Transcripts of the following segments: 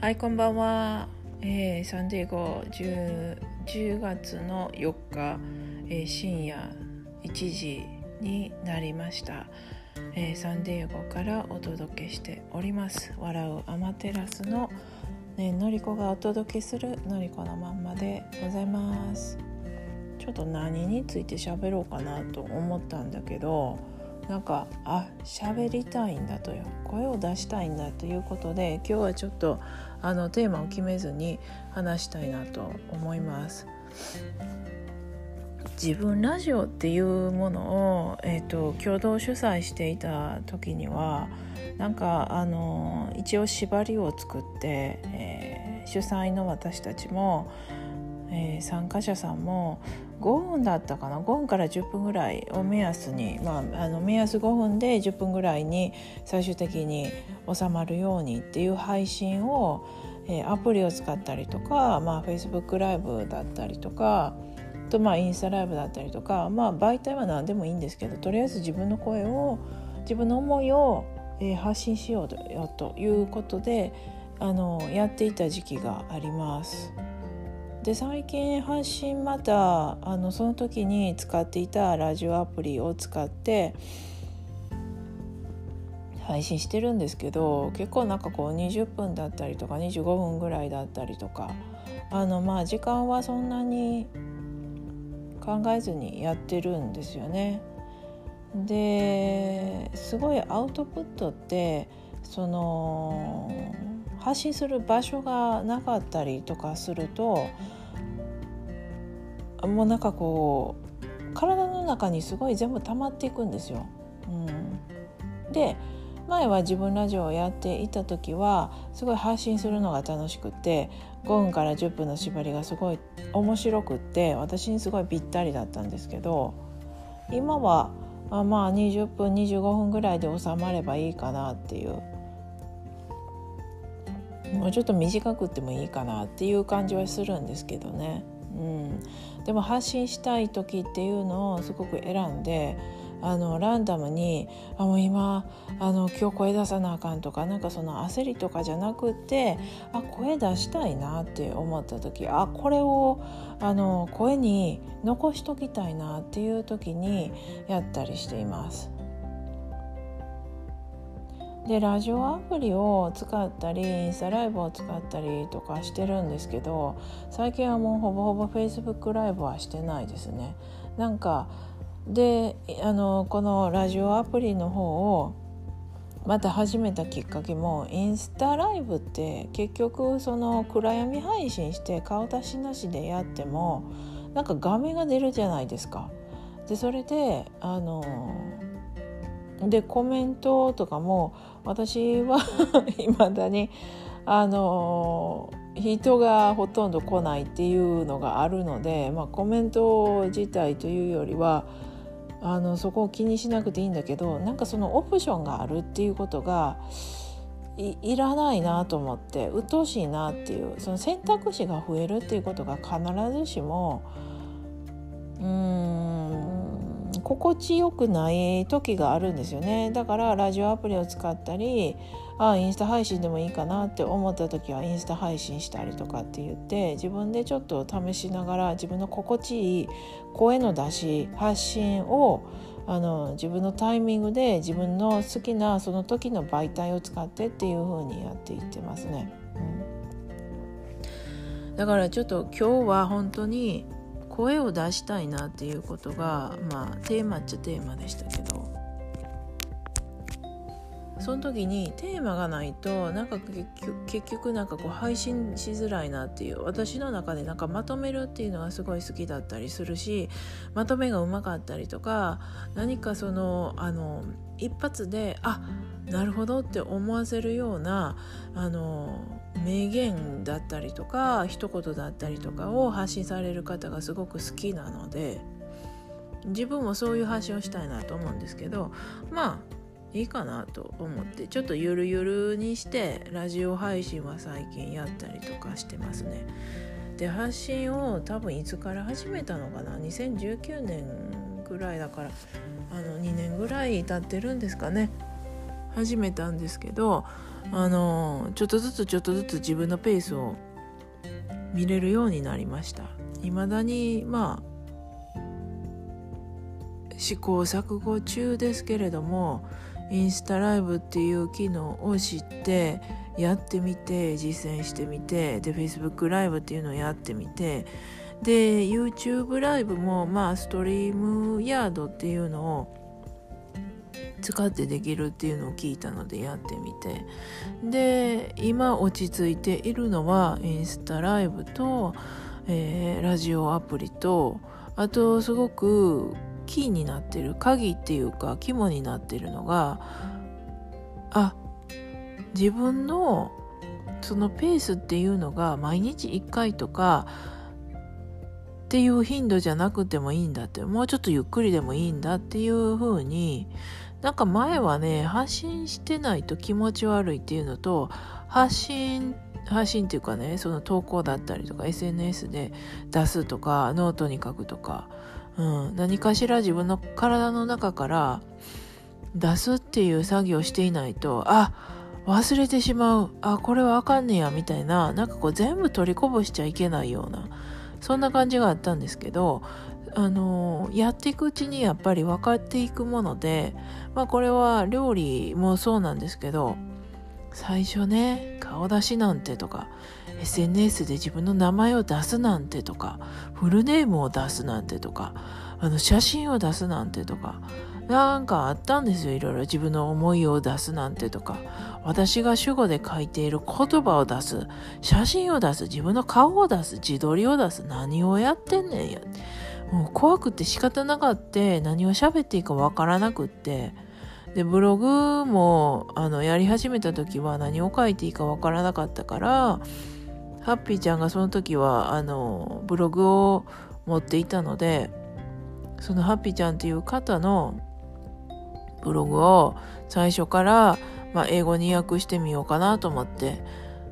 はいこんばんは、えー、サンディエゴ 10, 10月の4日、えー、深夜1時になりました、えー、サンディエゴからお届けしております。笑うアマテラスの、ね、のりこがお届けするのりこのまんまでございます。ちょっと何について喋ろうかなと思ったんだけどなんかあ喋りたいんだとよ声を出したいんだということで今日はちょっとあのテーマを決めずに話したいなと思います。自分ラジオっていうものを、えーと、共同主催していた時にはなんかあの一応縛りを作って、えー、主催の私たちも、えー、参加者さんも5分だったかな5分から10分ぐらいを目安に、まあ、あの目安5分で10分ぐらいに最終的に収まるようにっていう配信を、えー、アプリを使ったりとか、まあ、Facebook ライブだったりとかとまあインスタライブだったりとか、まあ、媒体は何でもいいんですけどとりあえず自分の声を自分の思いを、えー、発信しようよということであのやっていた時期があります。で最近発信またあのその時に使っていたラジオアプリを使って配信してるんですけど結構なんかこう20分だったりとか25分ぐらいだったりとかあのまあ時間はそんなに考えずにやってるんですよね。ですごいアウトプットってその発信する場所がなかったりとかするともうなんかこう体の中にすごい全部溜まっていくんですよ。うん、で前は自分ラジオをやっていた時はすごい配信するのが楽しくて5分から10分の縛りがすごい面白くって私にすごいぴったりだったんですけど今はまあ20分25分ぐらいで収まればいいかなっていうもうちょっと短くってもいいかなっていう感じはするんですけどね。うん、でも発信したい時っていうのをすごく選んであのランダムにあもう今あの今日声出さなあかんとかなんかその焦りとかじゃなくてあ声出したいなって思った時あこれをあの声に残しときたいなっていう時にやったりしています。でラジオアプリを使ったりインスタライブを使ったりとかしてるんですけど最近はもうほぼほぼ Facebook ライブはしてないですね。なんかであのこのラジオアプリの方をまた始めたきっかけもインスタライブって結局その暗闇配信して顔出しなしでやってもなんか画面が出るじゃないですか。でそれであのでコメントとかも私は いまだにあの人がほとんど来ないっていうのがあるので、まあ、コメント自体というよりはあのそこを気にしなくていいんだけどなんかそのオプションがあるっていうことがいらないなと思って鬱陶しいなっていうその選択肢が増えるっていうことが必ずしもうーん心地よくない時があるんですよねだからラジオアプリを使ったりあインスタ配信でもいいかなって思った時はインスタ配信したりとかって言って自分でちょっと試しながら自分の心地いい声の出し発信をあの自分のタイミングで自分の好きなその時の媒体を使ってっていう風にやっていってますね。うん、だからちょっと今日は本当に声を出したいなっていうことがまあテーマっちゃテーマでしたけど。その時にテーマがないとなんか結局なんかこう配信しづらいなっていう私の中でなんかまとめるっていうのがすごい好きだったりするしまとめがうまかったりとか何かそのあの一発であなるほどって思わせるようなあの名言だったりとか一言だったりとかを発信される方がすごく好きなので自分もそういう発信をしたいなと思うんですけどまあいいかなと思ってちょっとゆるゆるにしてラジオ配信は最近やったりとかしてますね。で発信を多分いつから始めたのかな？2019年ぐらいだからあの2年ぐらい経ってるんですかね。始めたんですけどあのちょっとずつちょっとずつ自分のペースを見れるようになりました。未だにまあ試行錯誤中ですけれどもインスタライブっていう機能を知ってやってみて実践してみてで Facebook ライブっていうのをやってみてで YouTube ライブもまあストリームヤードっていうのを使ってできるっていうのを聞いたのでやってみて。で今落ち着いているのはインスタライブと、えー、ラジオアプリとあとすごくキーになってる鍵っていうか肝になってるのがあ自分のそのペースっていうのが毎日1回とかっていう頻度じゃなくてもいいんだってもうちょっとゆっくりでもいいんだっていう風になんか前はね発信してないと気持ち悪いっていうのと発信発信っていうかねその投稿だったりとか SNS で出すとかノートに書くとか、うん、何かしら自分の体の中から出すっていう作業をしていないとあ忘れてしまう。あこれはあかんねや。みたいななんかこう全部取りこぼしちゃいけないようなそんな感じがあったんですけどあのやっていくうちにやっぱり分かっていくものでまあこれは料理もそうなんですけど最初ね顔出しなんてとか SNS で自分の名前を出すなんてとかフルネームを出すなんてとかあの写真を出すなんてとかなんかあったんですよいろいろ。自分の思いを出すなんてとか。私が主語で書いている言葉を出す写真を出す自分の顔を出す自撮りを出す何をやってんねんや。もう怖くて仕方なかって何を喋っていいかわからなくって。でブログもあのやり始めた時は何を書いていいかわからなかったからハッピーちゃんがその時はあのブログを持っていたのでそのハッピーちゃんっていう方のブログを最初から、まあ、英語に訳してみようかなと思って、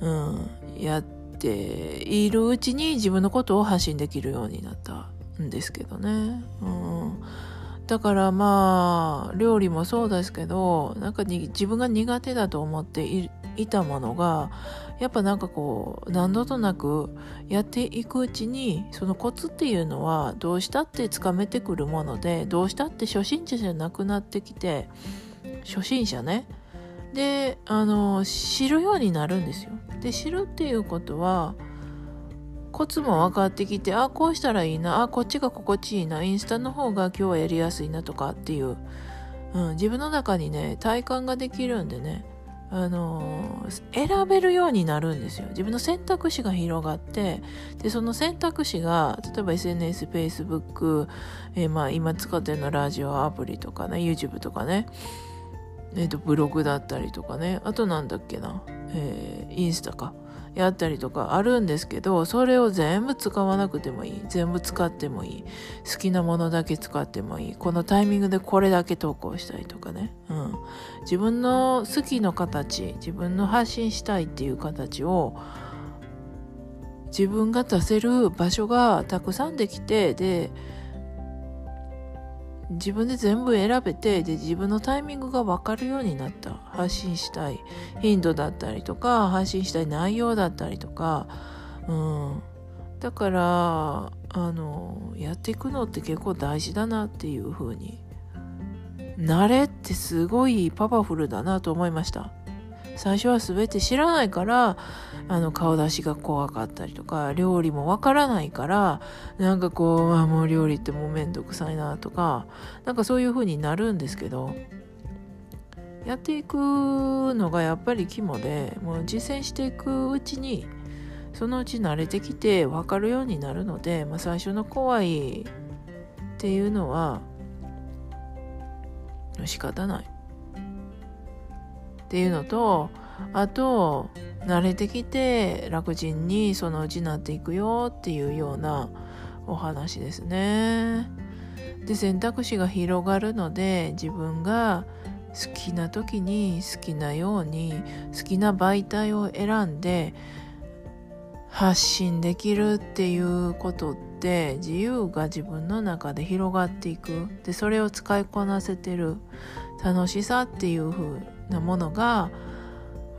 うん、やっているうちに自分のことを発信できるようになったんですけどね。うんだからまあ料理もそうですけどなんかに自分が苦手だと思っていたものがやっぱなんかこう何度となくやっていくうちにそのコツっていうのはどうしたってつかめてくるものでどうしたって初心者じゃなくなってきて初心者ねであの知るようになるんですよ。で知るっていうことはコツも分かってきてあこうしたらいいなあこっちが心地いいなインスタの方が今日はやりやすいなとかっていう、うん、自分の中にね体感ができるんでねあの選べるようになるんですよ。自分の選択肢が広がってでその選択肢が例えば SNS、Facebook、えー、まあ今使ってるのラジオアプリとかね YouTube とかねえー、とブログだったりとかねあとなんだっけな、えー、インスタか。やったりとかあるんですけどそれを全部使わなくてもいい。全部使ってもいい。好きなものだけ使ってもいい。このタイミングでこれだけ投稿したいとかね、うん、自分の好きの形自分の発信したいっていう形を自分が出せる場所がたくさんできてで自分で全部選べてで自分のタイミングが分かるようになった。発信したい。頻度だったりとか発信したい内容だったりとか、うん、だからあのやっていくのって結構大事だなっていう風に。慣れってすごいパワフルだなと思いました。最初は全て知らないからあの顔出しが怖かったりとか料理もわからないからなんかこうあもう料理ってもうめんどくさいなとかなんかそういう風になるんですけどやっていくのがやっぱり肝でもう実践していくうちにそのうち慣れてきて分かるようになるので、まあ、最初の怖いっていうのは仕方ない。っていうのとあと慣れてきて楽ちんにそのうちなっていくよっていうようなお話ですね。で選択肢が広がるので自分が好きな時に好きなように好きな媒体を選んで発信できるっていうことって自由が自分の中で広がっていくでそれを使いこなせてる楽しさっていう風なものが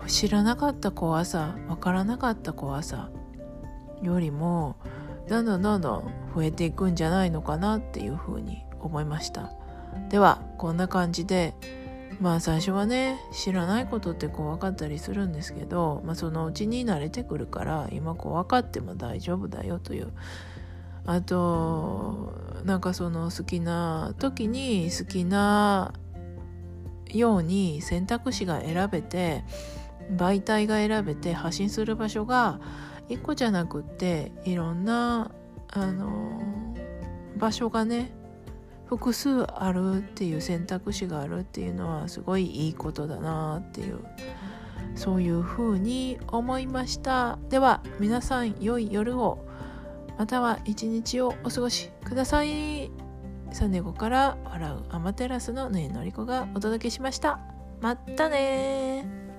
知らなかった怖さ分からなかった怖さよりもどんどんどんどん増えていくんじゃないのかなっていうふうに思いました。ではこんな感じでまあ最初はね知らないことって怖かったりするんですけど、まあ、そのうちに慣れてくるから今こう分かっても大丈夫だよという。あとなんかその好きな時に好きなように選択肢が選べて媒体が選べて発信する場所が1個じゃなくっていろんなあの場所がね複数あるっていう選択肢があるっていうのはすごいいいことだなっていうそういうふうに思いました。では皆さん良い夜をまたは一日をお過ごしください。サネゴから笑うアマテラスのねえのりこがお届けしました。またね